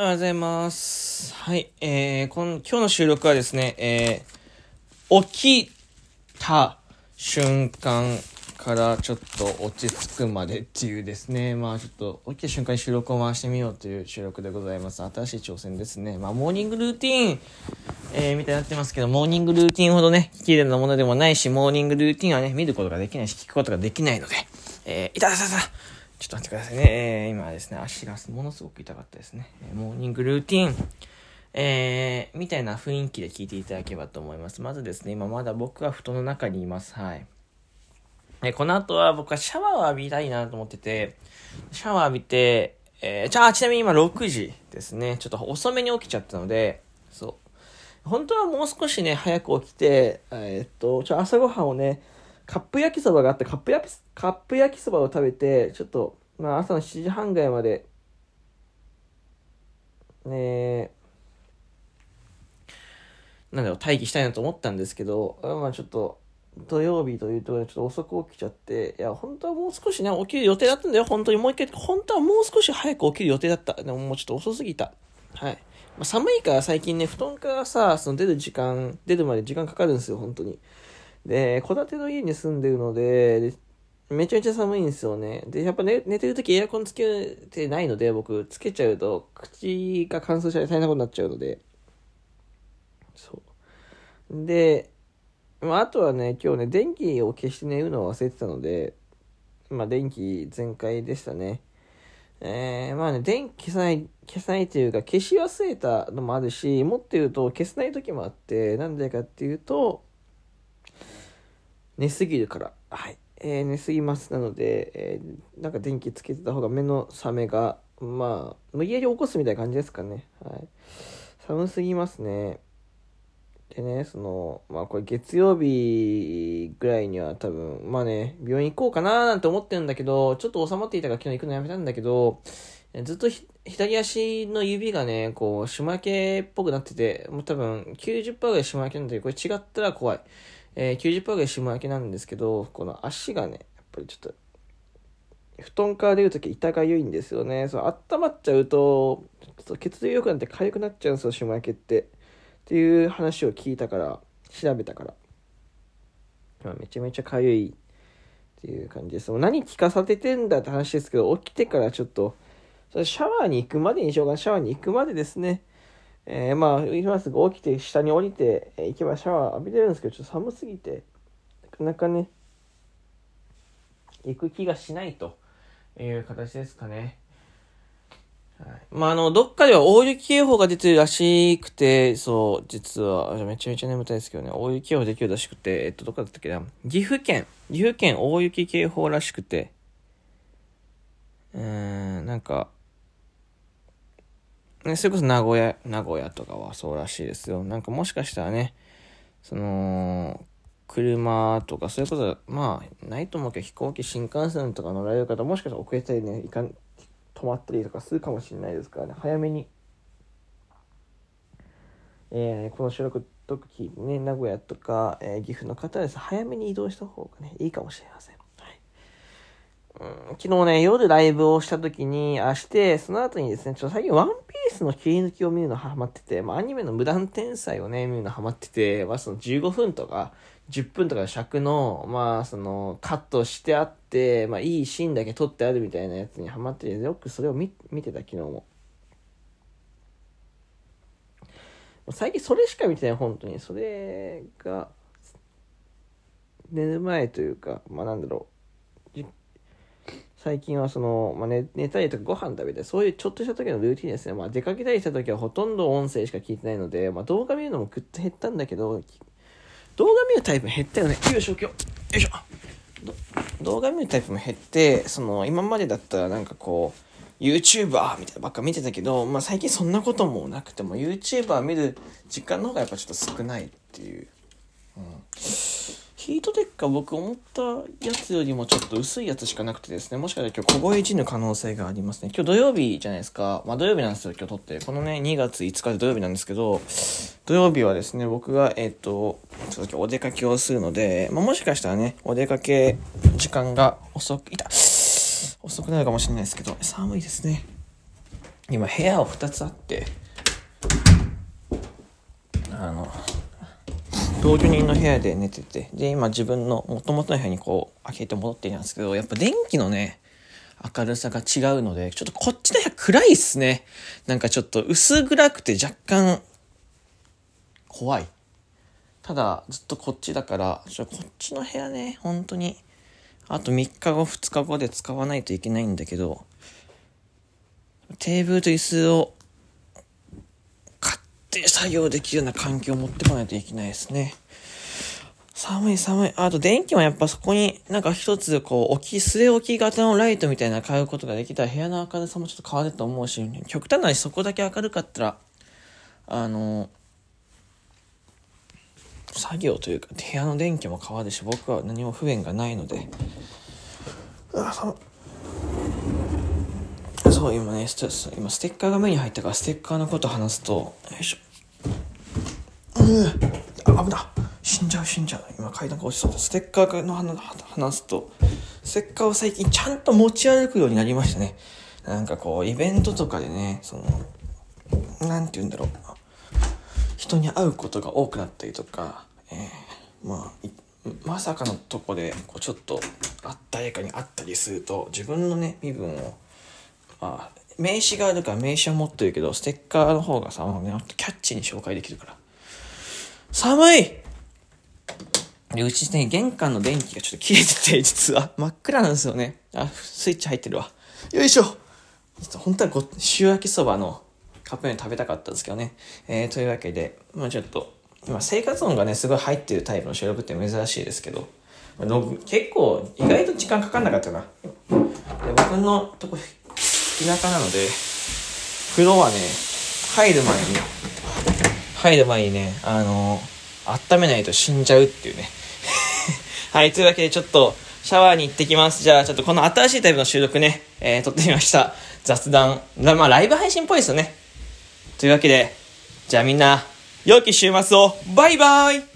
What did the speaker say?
おはようございます。はい、えー、こん今日の収録はですね、えー、起きた瞬間からちょっと落ち着くまでっていうですね、まあちょっと起きた瞬間に収録を回してみようという収録でございます。新しい挑戦ですね。まあモーニングルーティーン、えー、みたいになってますけど、モーニングルーティンほどね、綺麗なものでもないし、モーニングルーティンはね、見ることができないし、聞くことができないので、えー、いたたたたちょっと待ってくださいね。えー、今ですね、足がものすごく痛かったですね。モーニングルーティン、えー、みたいな雰囲気で聞いていただければと思います。まずですね、今まだ僕は布団の中にいます。はい。えーこの後は僕はシャワーを浴びたいなと思ってて、シャワー浴びて、えー、じゃあ、ちなみに今6時ですね。ちょっと遅めに起きちゃったので、そう。本当はもう少しね、早く起きて、えーっと、ちょ、朝ごはんをね、カップ焼きそばがあって、カップ焼き、カップ焼きそばを食べて、ちょっと、まあ朝の7時半ぐらいまで、ねえなんだろう、待機したいなと思ったんですけど、まあちょっと、土曜日というところでちょっと遅く起きちゃって、いや、本当はもう少しね、起きる予定だったんだよ、本当に。もう一回、本当はもう少し早く起きる予定だった。でももうちょっと遅すぎた。はい。まあ、寒いから最近ね、布団からさ、その出る時間、出るまで時間かかるんですよ、本当に。で、戸建ての家に住んでるので、めちゃめちゃ寒いんですよね。で、やっぱ寝寝てる時エアコンつけてないので、僕、つけちゃうと、口が乾燥したり大変なことになっちゃうので。そう。で、まあ、あとはね、今日ね、電気を消して寝るのを忘れてたので、まあ、電気全開でしたね。えー、まあね、電気消さない、消さないというか、消し忘れたのもあるし、持ってると消せない時もあって、なんでかっていうと、寝すぎるから。はい。えー寝すぎます。なので、えーなんか電気つけてた方が目の覚めが、まあ、無理やり起こすみたいな感じですかね。はい。寒すぎますね。でね、その、まあこれ月曜日ぐらいには多分、まあね、病院行こうかななんて思ってるんだけど、ちょっと収まっていたから昨日行くのやめたんだけど、ずっと左足の指がね、こう、島焼けっぽくなってて、もう多分90%ぐらい島焼けなんで、これ違ったら怖い。えー、90%ぐらい島焼けなんですけど、この足がね、やっぱりちょっと、布団から出るとき痛がゆいんですよね。そう、温まっちゃうと、ちょっと血流良くなって痒くなっちゃうんですよ、島焼けって。っていう話を聞いたから、調べたから。まあ、めちゃめちゃ痒いっていう感じです。もう何聞かされてんだって話ですけど、起きてからちょっと、それシャワーに行くまでにしようかな。シャワーに行くまでですね。えー、まあ、今すぐ起きて、下に降りて、えー行けばシャワー浴びてるんですけど、ちょっと寒すぎて、なかなかね、行く気がしないという形ですかね。はい、まあ、あの、どっかでは大雪警報が出てるらしくて、そう、実は、めちゃめちゃ眠たいですけどね、大雪警報できるらしくて、えっと、どこだったっけな、岐阜県、岐阜県大雪警報らしくて、うーん、なんか、ね、それこそ名古屋、名古屋とかはそうらしいですよ。なんかもしかしたらね、その、車とか、そういうこと、まあ、ないと思うけど、飛行機、新幹線とか乗られる方、もしかしたら遅れたりね、いかん、止まったりとかするかもしれないですからね、早めに、えーこの収録時ね、名古屋とか、えー岐阜の方はです、早めに移動した方がね、いいかもしれません。昨日ね、夜ライブをした時に、あして、その後にですね、ちょっと最近ワンピースの切り抜きを見るのハマってて、まあアニメの無断天才をね、見るのハマってて、まあその15分とか、10分とかの尺の、まあその、カットしてあって、まあいいシーンだけ撮ってあるみたいなやつにハマってて、よくそれを見見てた昨日も。最近それしか見てない、本当に。それが、寝る前というか、まあなんだろう。最近はその、まあ、寝寝たりとかご飯食べたり、そういうちょっとした時のルーティンですね。まあ出かけたりした時はほとんど音声しか聞いてないので、まあ動画見るのもぐっと減ったんだけど、動画見るタイプ減ったよね。よいしょ、今日。よいしょ。動画見るタイプも減って、その、今までだったらなんかこう、YouTuber みたいなばっか見てたけど、まあ最近そんなこともなくても、YouTuber 見る時間の方がやっぱちょっと少ないっていう。ヒートテックは僕思ったやつよりもちょっと薄いやつしかなくてですね、もしかしたら今日凍え死ぬ可能性がありますね。今日土曜日じゃないですか。まあ土曜日なんですよ、今日撮って。このね、2月5日で土曜日なんですけど、土曜日はですね、僕が、えっ、と、ちょっとお出かけをするので、まあもしかしたらね、お出かけ時間が遅く、いた遅くなるかもしれないですけど、寒いですね。今部屋を2つあって、あの、同居人の部屋で寝てて、で、今自分の元々の部屋にこう開けて戻っているんですけど、やっぱ電気のね、明るさが違うので、ちょっとこっちの部屋暗いっすね。なんかちょっと薄暗くて若干怖い。ただ、ずっとこっちだから、ちょこっちの部屋ね、本当に、あと3日後、2日後で使わないといけないんだけど、テーブルと椅子を作業できるような環境を持ってこないといけないですね。寒い寒い。あと電気もやっぱそこになんか一つこう置き、据え置き型のライトみたいな買うことができたら部屋の明るさもちょっと変わると思うし、極端なにそこだけ明るかったら、あの、作業というか部屋の電気も変わるし、僕は何も不便がないので、そう、今ね、今ステッカーが目に入ったからステッカーのこと話すと、よいしょ。うん、あ、危な。死んじゃう死んじゃう。今階段が落ちそうステッカーの話すと。ステッカーを最近ちゃんと持ち歩くようになりましたね。なんかこうイベントとかでねその何て言うんだろう。人に会うことが多くなったりとか、えー、まあまさかのとこでこうちょっと会った誰かに会ったりすると自分のね身分をまあ名刺があるから名刺は持ってるけどステッカーの方がさキャッチに紹介できるから。寒いで、うちね、玄関の電気がちょっと消えてて、実は。真っ暗なんですよね。あ、スイッチ入ってるわ。よいしょ本当はご、塩焼きそばのカップ麺食べたかったんですけどね。えー、というわけで、まあちょっと、今生活音がね、すごい入ってるタイプの収録って珍しいですけど、結構意外と時間かかんなかったな。で僕のとこ、田舎なので、風呂はね、入る前に、入る前にね、あのー、温めないと死んじゃうっていうね。はい、というわけでちょっと、シャワーに行ってきます。じゃあ、ちょっとこの新しいタイプの収録ね、えー、撮ってみました。雑談。まあ、ライブ配信っぽいですよね。というわけで、じゃあみんな、良き週末を、バイバイ